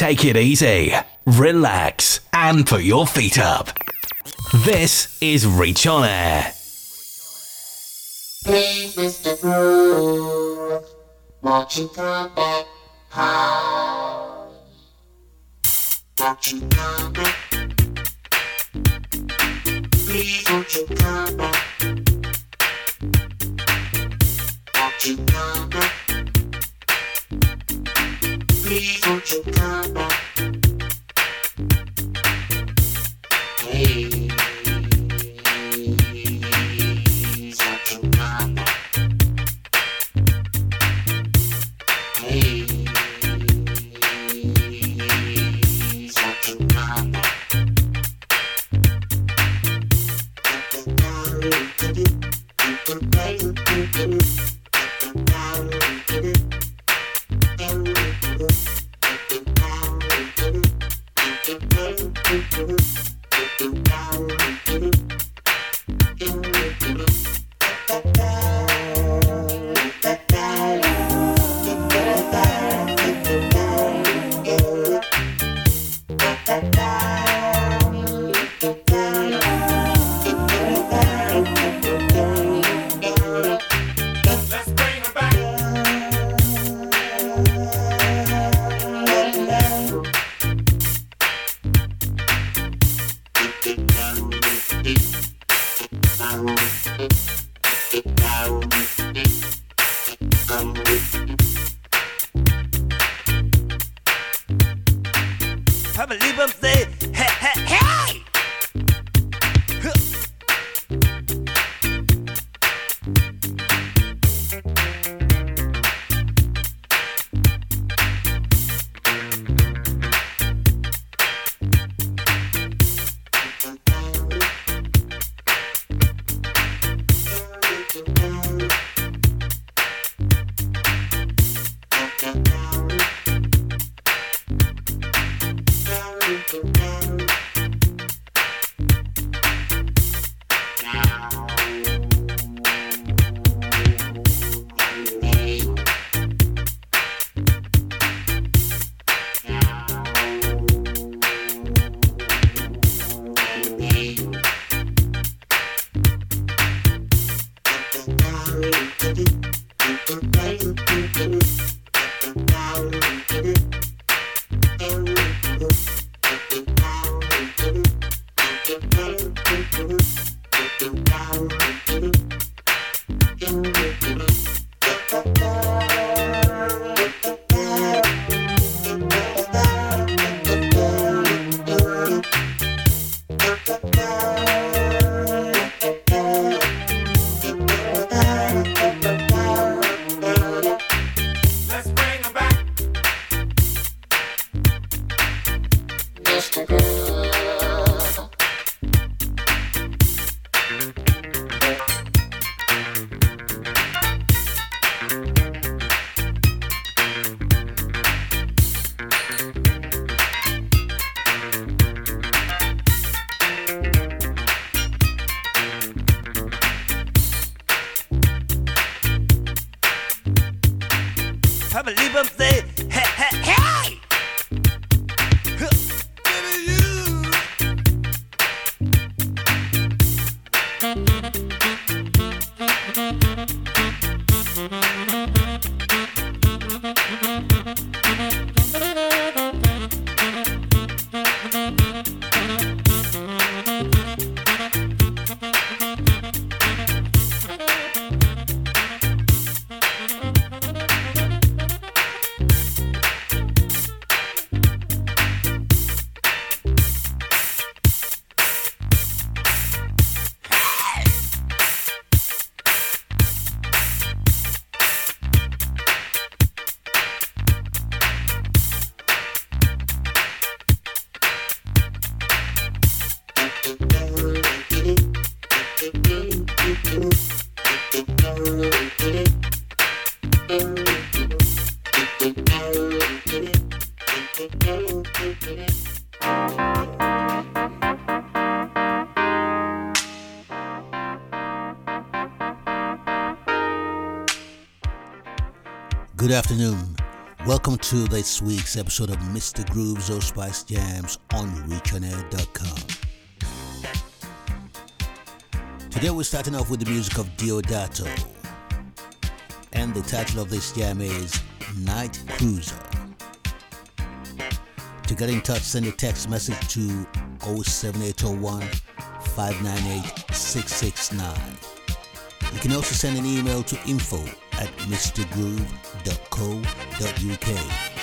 take it easy, relax, and put your feet up. This is Reach on Air. Please, mistaGROOVE, house. Watching from that. Please, won't you come back? Watching from that. Please, won't you come back? Please, Papa Libum say, hey, hey, Good afternoon. Welcome to this week's episode of mistaGROOVE's or Spice Jams on ReachOnAir.com. Today we're starting off with the music of Deodato. And the title of this jam is Night Cruiser. To get in touch, send a text message to 07801 598 669. You can also send an email to info at mrgroove.co.uk. Thank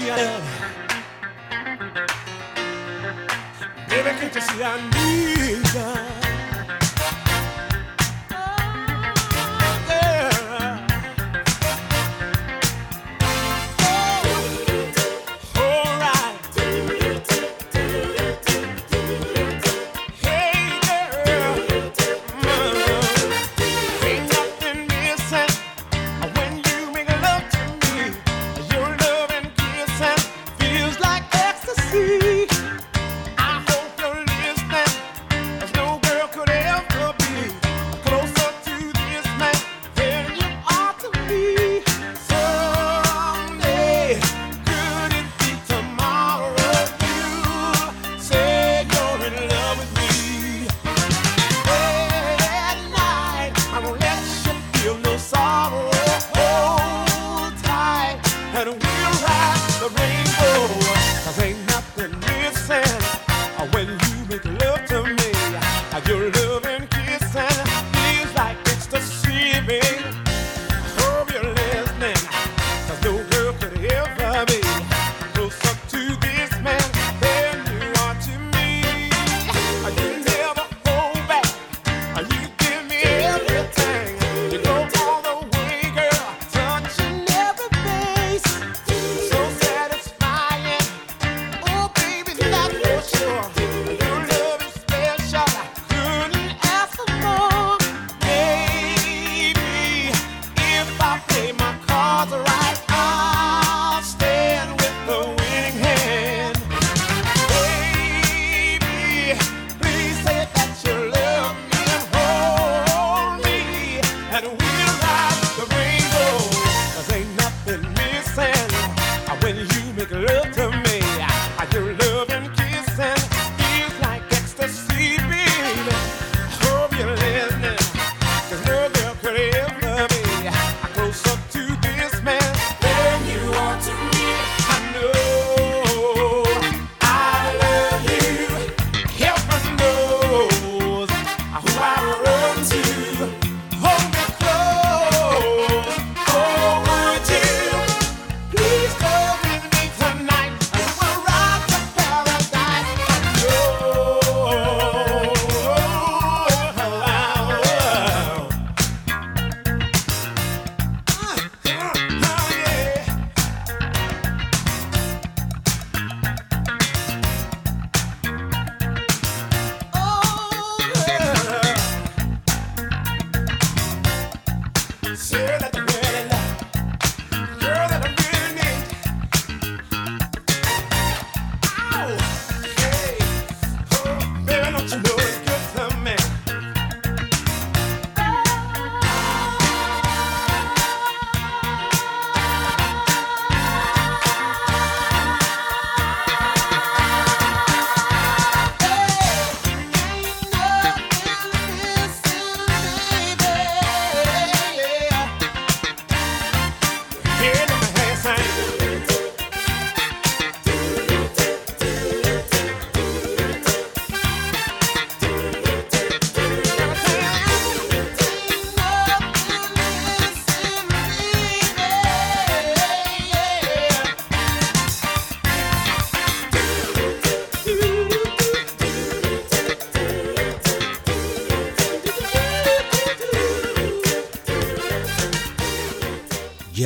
fantasía. Debe que te sea amiga.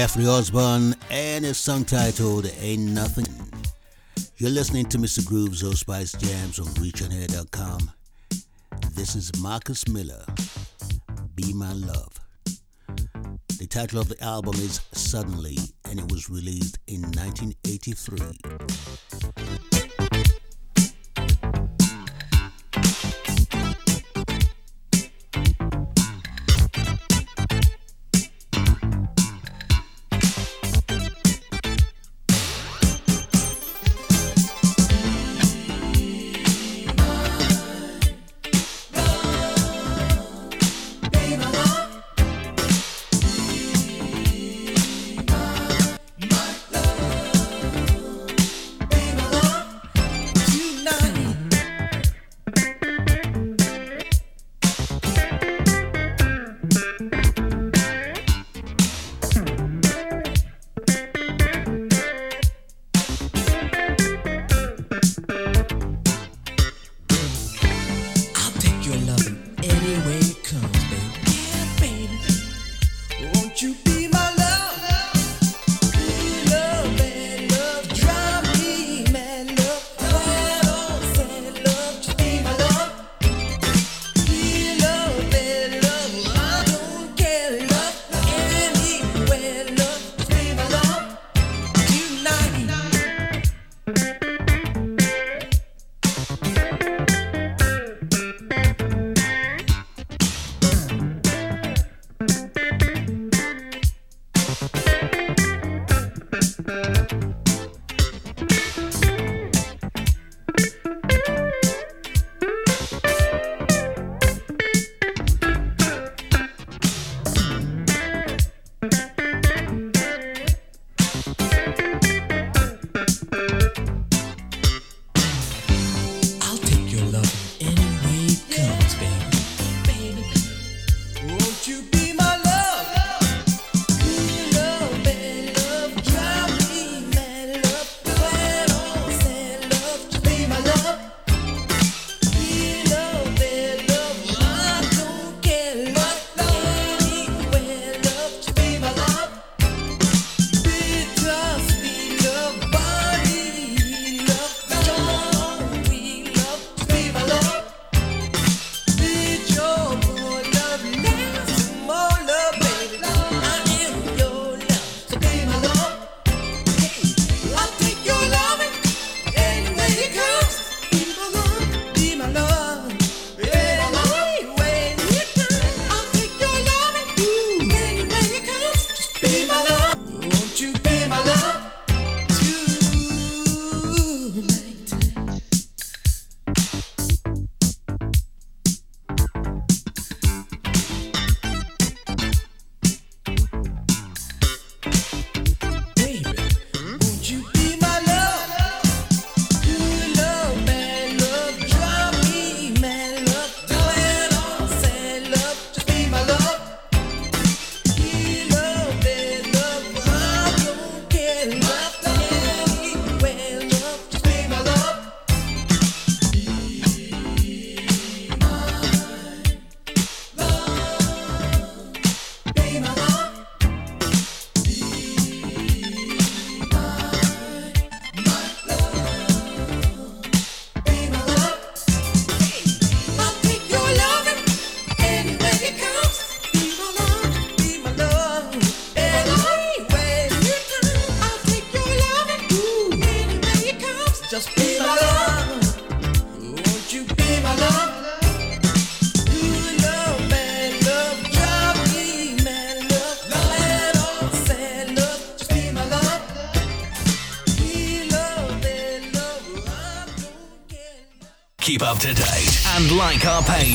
Jeffrey Osborne and his song titled Ain't Nothing. You're listening to mistaGROOVE's Old Spice Jams on ReachOnAir.com. This is Marcus Miller, Be My Love. The title of the album is Suddenly, and it was released in 1983.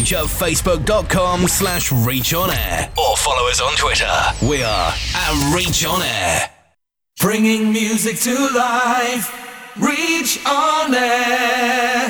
page at facebook.com slash reach on air or follow us on Twitter. We are at reach on air. Bringing music to life, reach on air.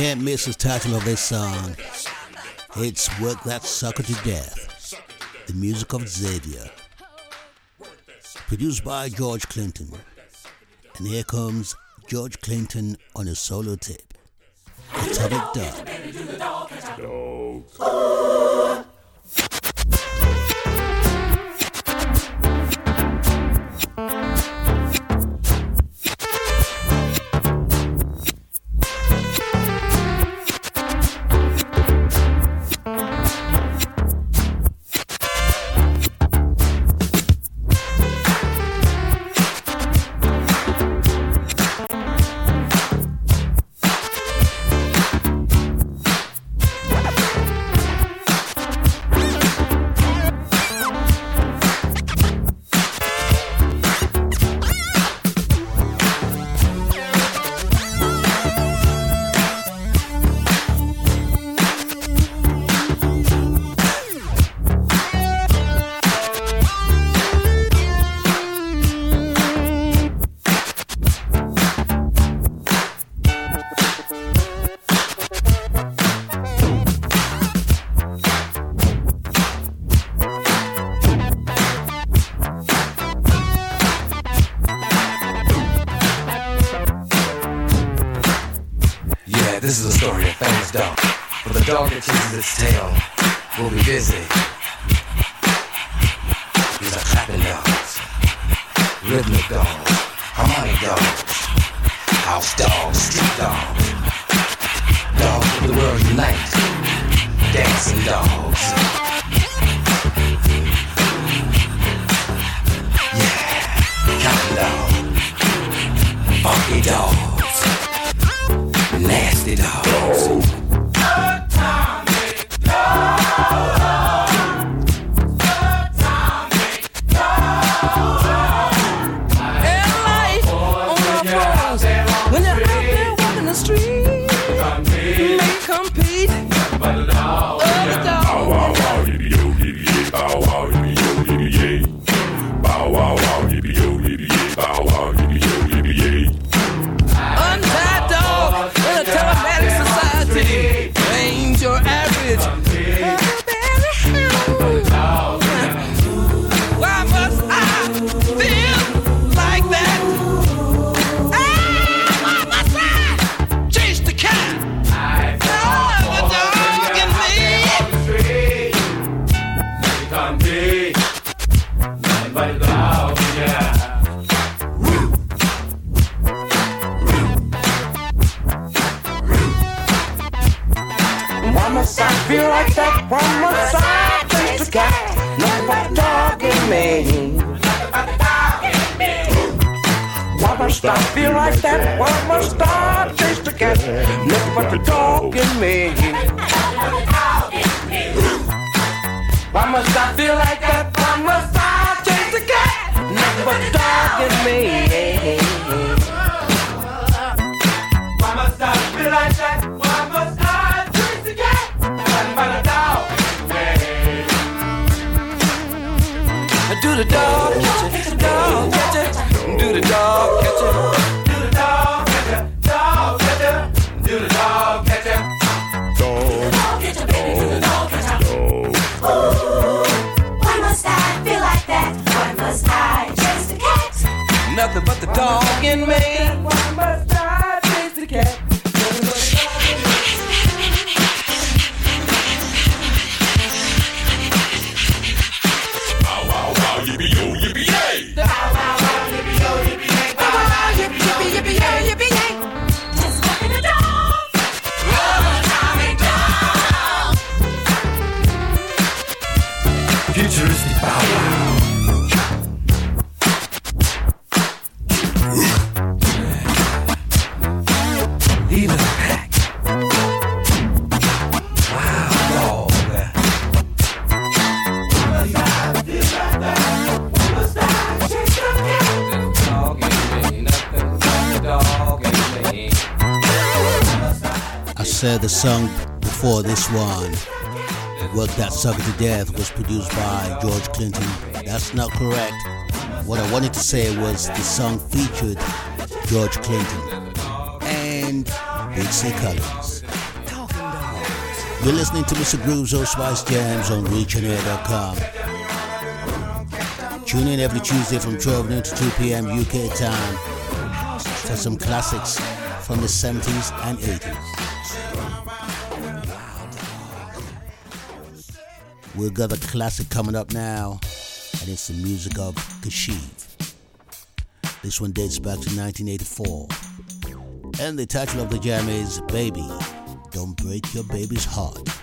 Can't miss the title of this song. It's Work That Sucker to Death, the music of Xavier. Produced by George Clinton. And here comes George Clinton on a solo tip. Atomic Dog. Dog. song before this one, Work That Sucker to Death, was produced by George Clinton. That's not correct. What I wanted to say was the song featured George Clinton and Big C Collins. You're listening to mistaGROOVE's or Spice Jams on reachonair.com. Tune in every Tuesday from 12 noon to 2 p.m. UK time for some classics from the 70s and 80s. We've got a classic coming up now, and it's the music of Kashif. This one dates back to 1984. And the title of the jam is Baby, Don't Break Your Baby's Heart.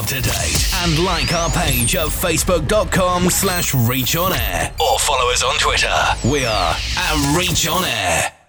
Up to date and like our page at facebook.com slash reach on air or follow us on Twitter. We are at reach on air.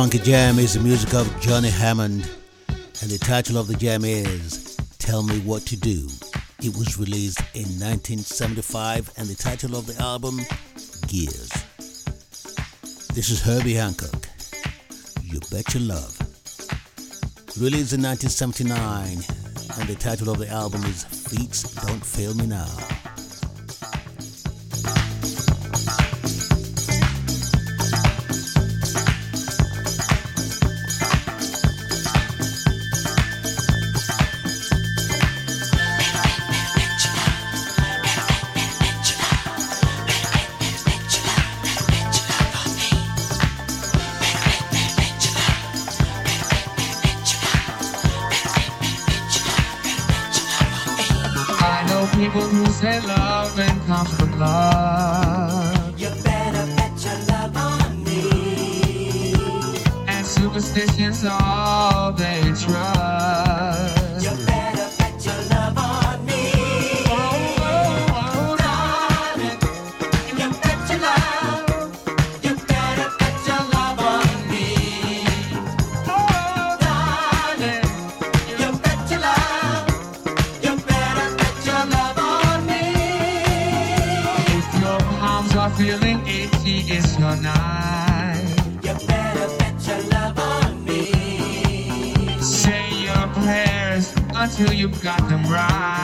Funky jam is the music of Johnny Hammond, and the title of the jam is Tell Me What to Do. It was released in 1975, and the title of the album, Gears. This is Herbie Hancock. You Bet Your Love. Released in 1979, and the title of the album is Feets Don't Fail Me Now. Love and comes from love. You better bet your love on me. And superstitions all they trust. Until you've got them right.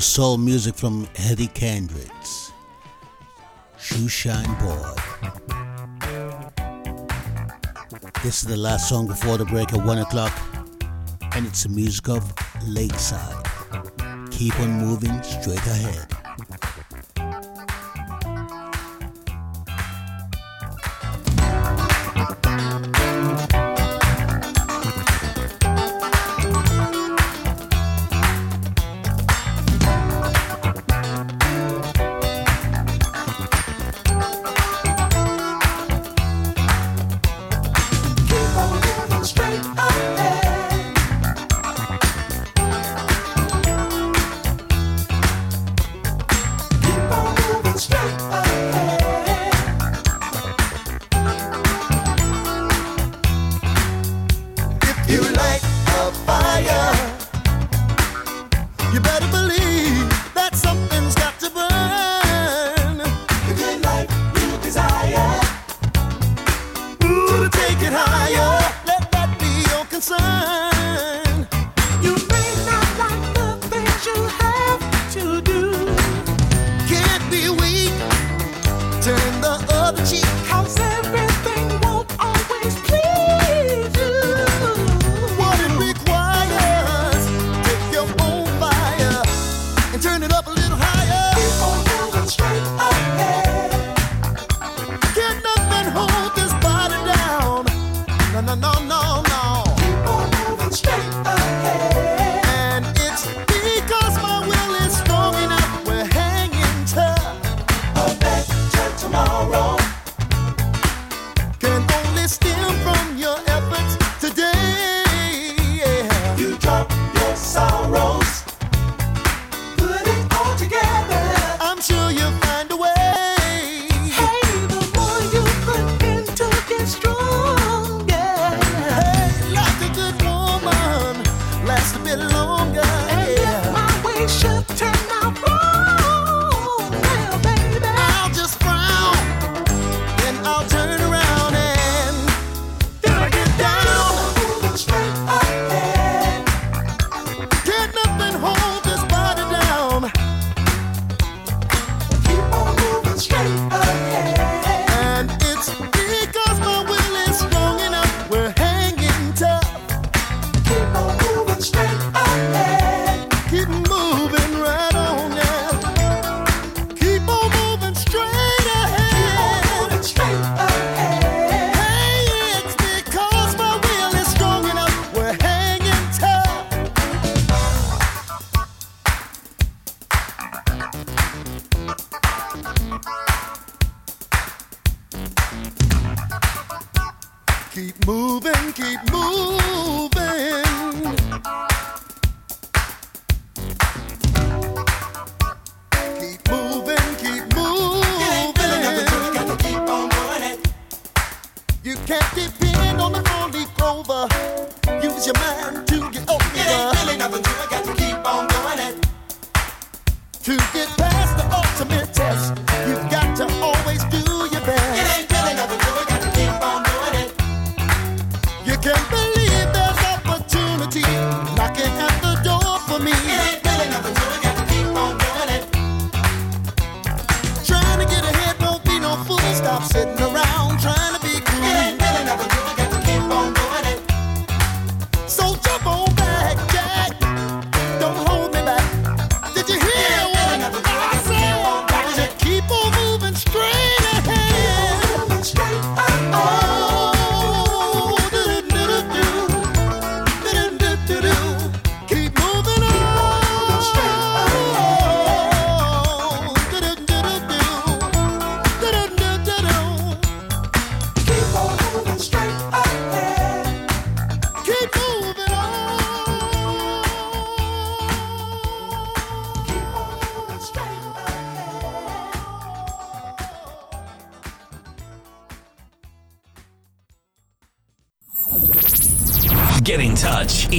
soul music from Eddie Kendricks. Shoeshine Boy. This is the last song before the break at 1 o'clock, and it's the music of Lakeside. Keep on moving straight ahead.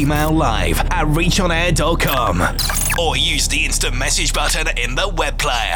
email live at reachonair.com or use the instant message button in the web player.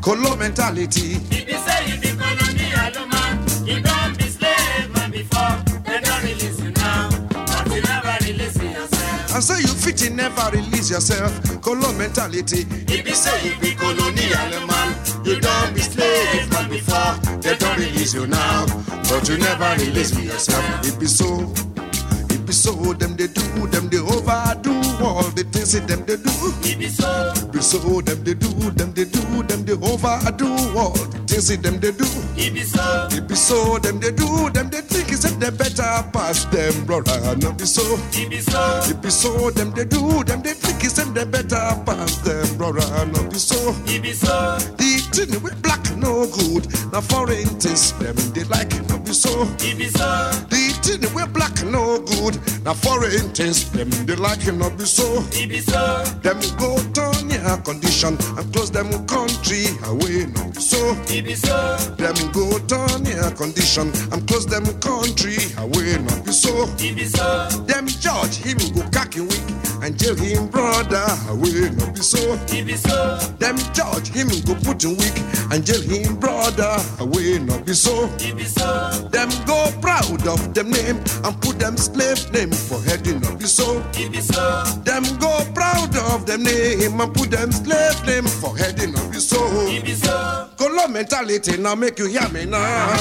Colo mentality. If you say you be colonial man, you don't be slave man before. They don't release you now, but you never release yourself. And say you fit in never release yourself. Colo mentality. If you say you be colonial man, you don't be slave man before. They don't release you now, but you never release yourself. It be so. It be so. Them they do. Them they overdo all the things that them they do. It be so. Be so. Them they do. Them they do. Them they overdo all things that them they do. It be so. It be so. Them they do. Them they think is that they better pass them, brother. No be so. It be so. It be so. Them they do. Them they think is that they better pass them, brother. No be so. It be so. The thing with black no good. Now foreign things them they like it no be so. It be so. The thing with black no good. Now foreign things them they like it no be so. It be so. Them go turn your condition and close them country away no be so. It be so. Them go turn your condition and close them country away no be so. It so. Them judge him go cocky weak and jail him brother away not be so. It be so. Them judge him go put him weak and jail him brother away not be so. It be so. Them go proud of them name and put them slave name for head no be so. It be so. Them go proud of them name and put them slave name for head no be so. It be so. Color mentality now make you hear me now.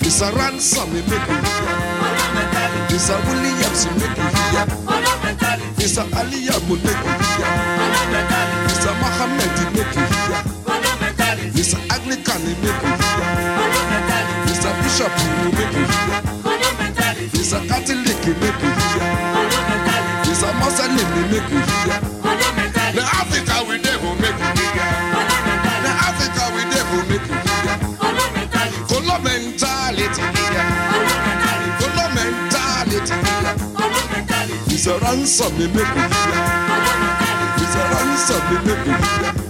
It's a ransom me make you hear. A Williams me make you hear. A Aliyah me make you hear. A Muhammad me make you hear. A Anglican me make you hear. A Bishop me make you hear. A Catholic me make you hear. A Muslim me make you hear. A ransom me make hear. It's a ransom me make you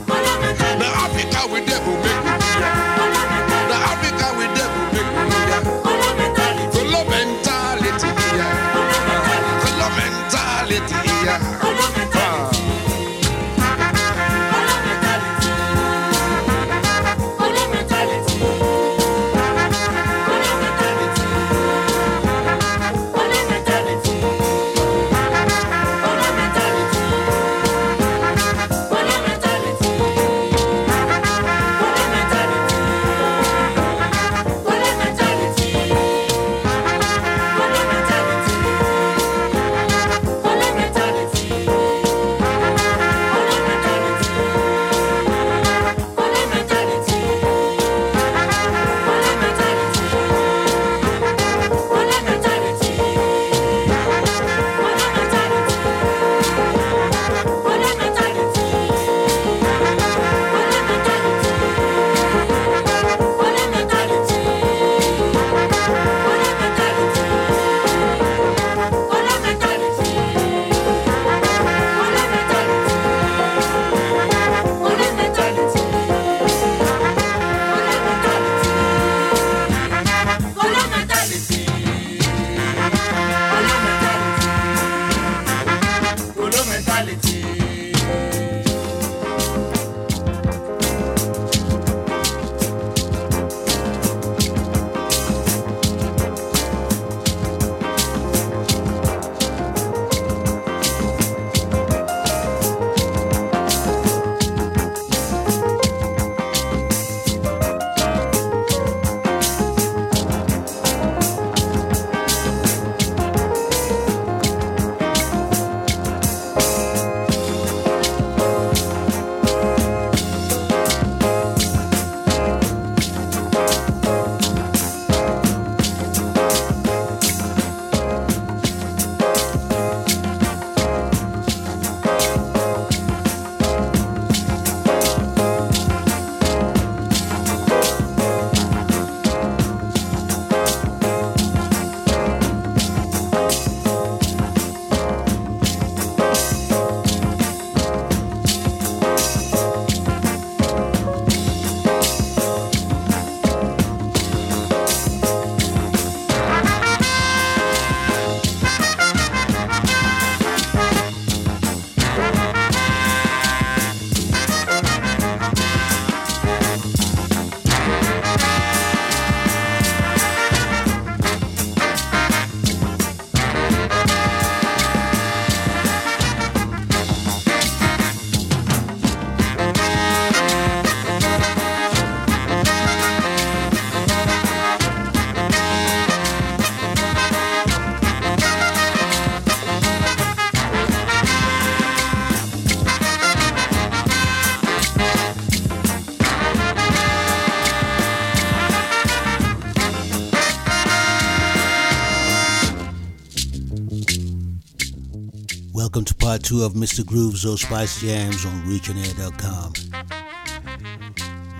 part two of mistaGROOVE's Those Spice Jams on ReachOnAir.com.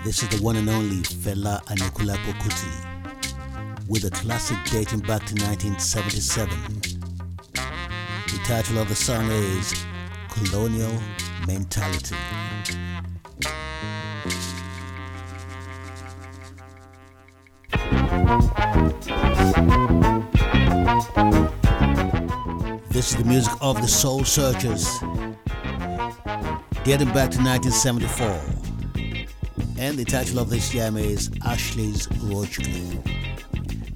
This is the one and only Fela Anikulapo Kuti with a classic dating back to 1977. The title of the song is Colonial Mentality. The music of the Soul Searchers, dating back to 1974. And the title of this jam is Ashley's Roach.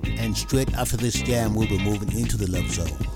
And straight after this jam, we'll be moving into the Love Zone.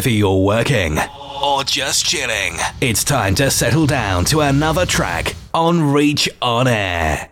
Whether you're working or just chilling, it's time to settle down to another track on Reach On Air.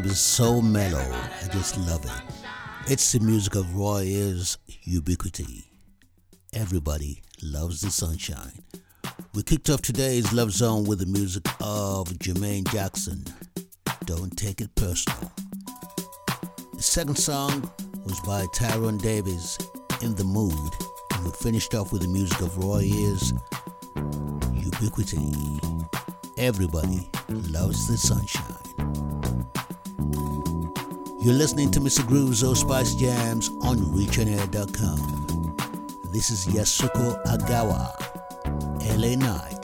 Vibe is so mellow. I just love it. It's the music of Roy Ayers' Ubiquity. Everybody loves the sunshine. We kicked off today's Love Zone with the music of Jermaine Jackson. Don't take it personal. The second song was by Tyrone Davis, In the Mood. And we finished off with the music of Roy Ayers' Ubiquity. Everybody loves the sunshine. You're listening to mistaGROOVE's O Spice Jams on reachonair.com. This is Yasuko Agawa, LA Night.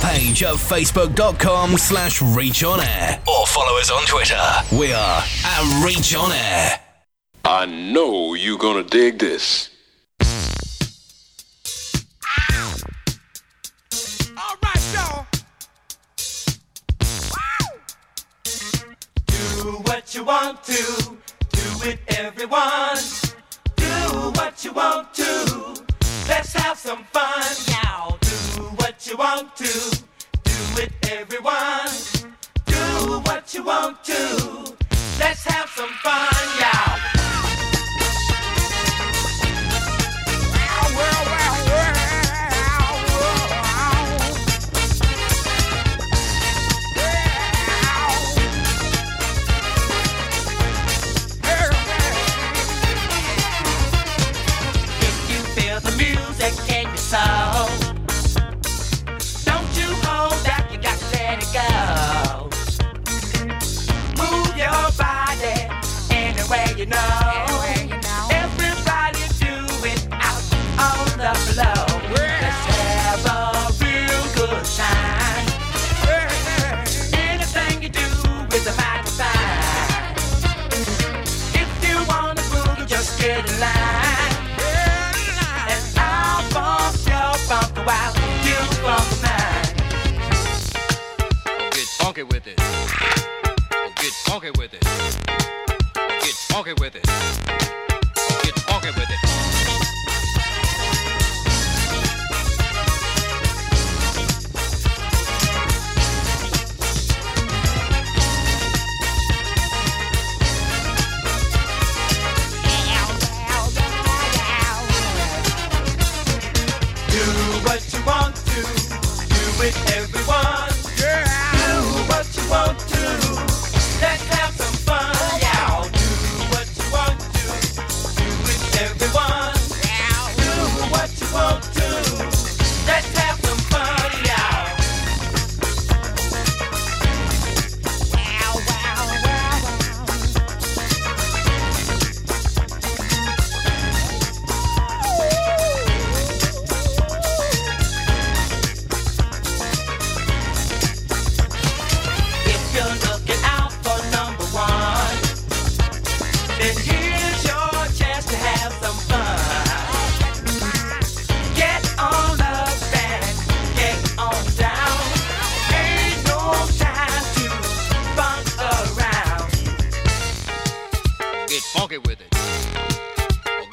page at facebook.com slash reach on air or follow us on Twitter. We are at reach on air. I know you're going to dig this.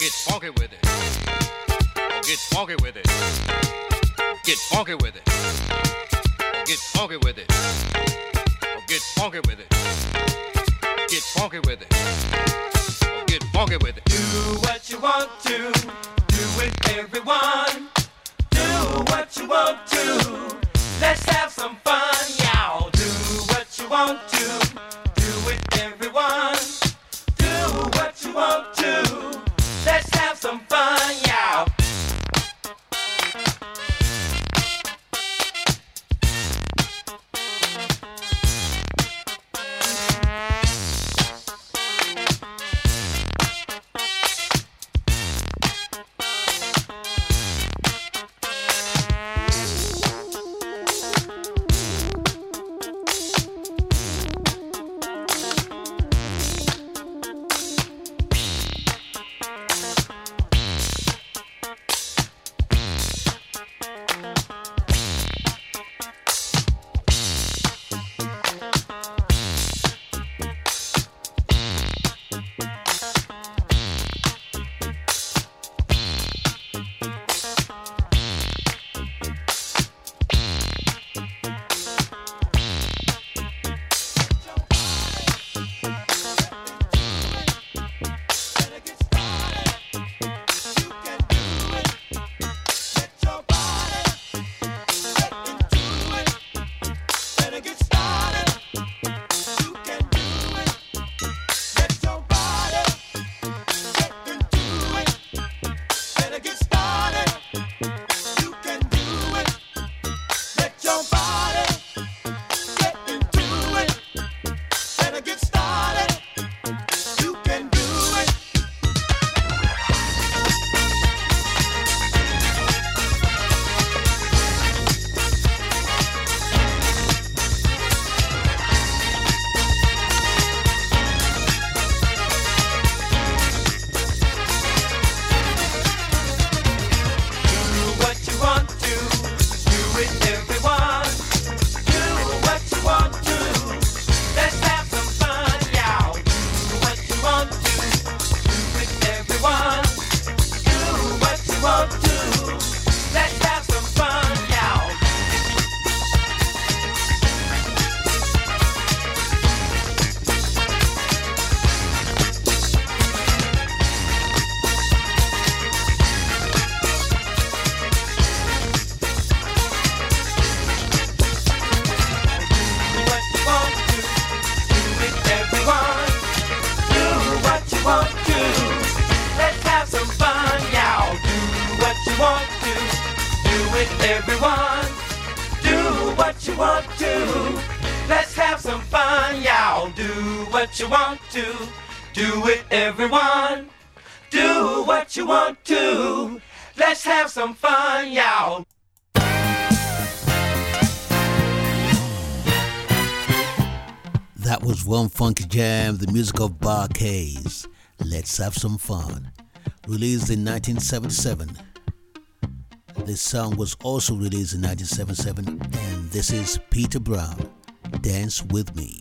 Get funky with it. Get funky with it. Get funky with it. Get funky with it. Get funky with it. Get funky with it. Get funky with it. Do what you want to. Do it, everyone. Do what you want to. Let's have some fun, y'all. Do what you want to. Do it, everyone. Do what you want to. Let's Have Some Fun. Released in 1977. This song was also released in 1977, and this is Peter Brown, Dance With Me.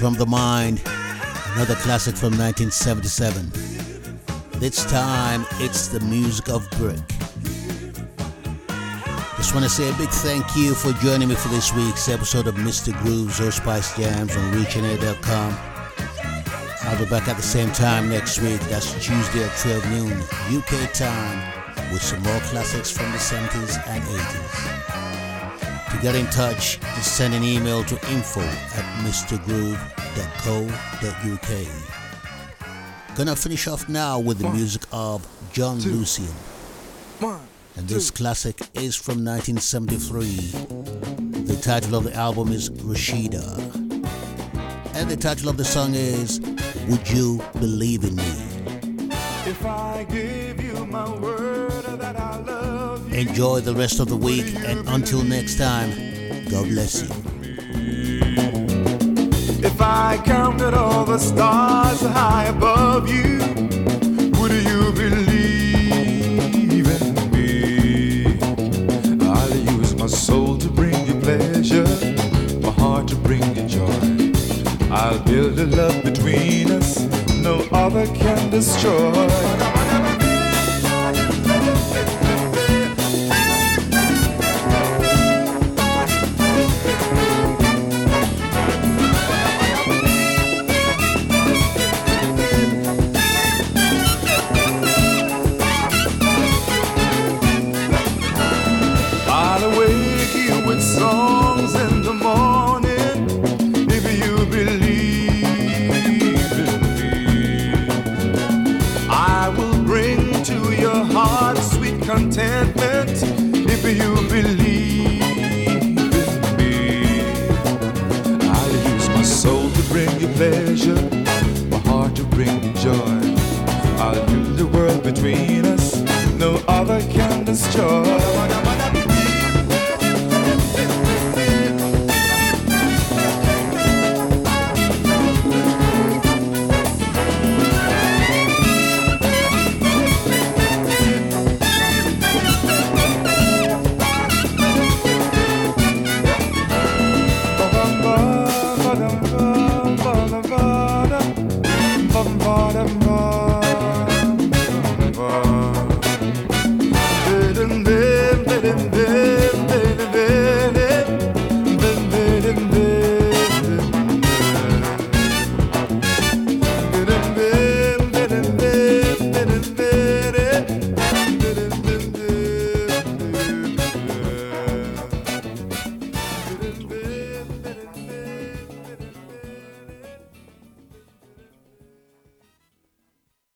From the Mind, another classic from 1977. This time, it's the music of Brick. Just want to say a big thank you for joining me for this week's episode of mistaGROOVE's or Spice Jams on reachonair.com. I'll be back at the same time next week. That's Tuesday at 12 noon UK time with some more classics from the 70s and 80s. Get in touch, just send an email to info at mistagroove.co.uk. Gonna finish off now with the music of John Lucien. And this classic is from 1973. The title of the album is Rashida. And the title of the song is Would You Believe in Me? Enjoy the rest of the week and until next time, God bless you. if I counted all the stars high above you, would you believe in me? I'll use my soul to bring you pleasure, my heart to bring you joy. I'll build a love between us, no other can destroy.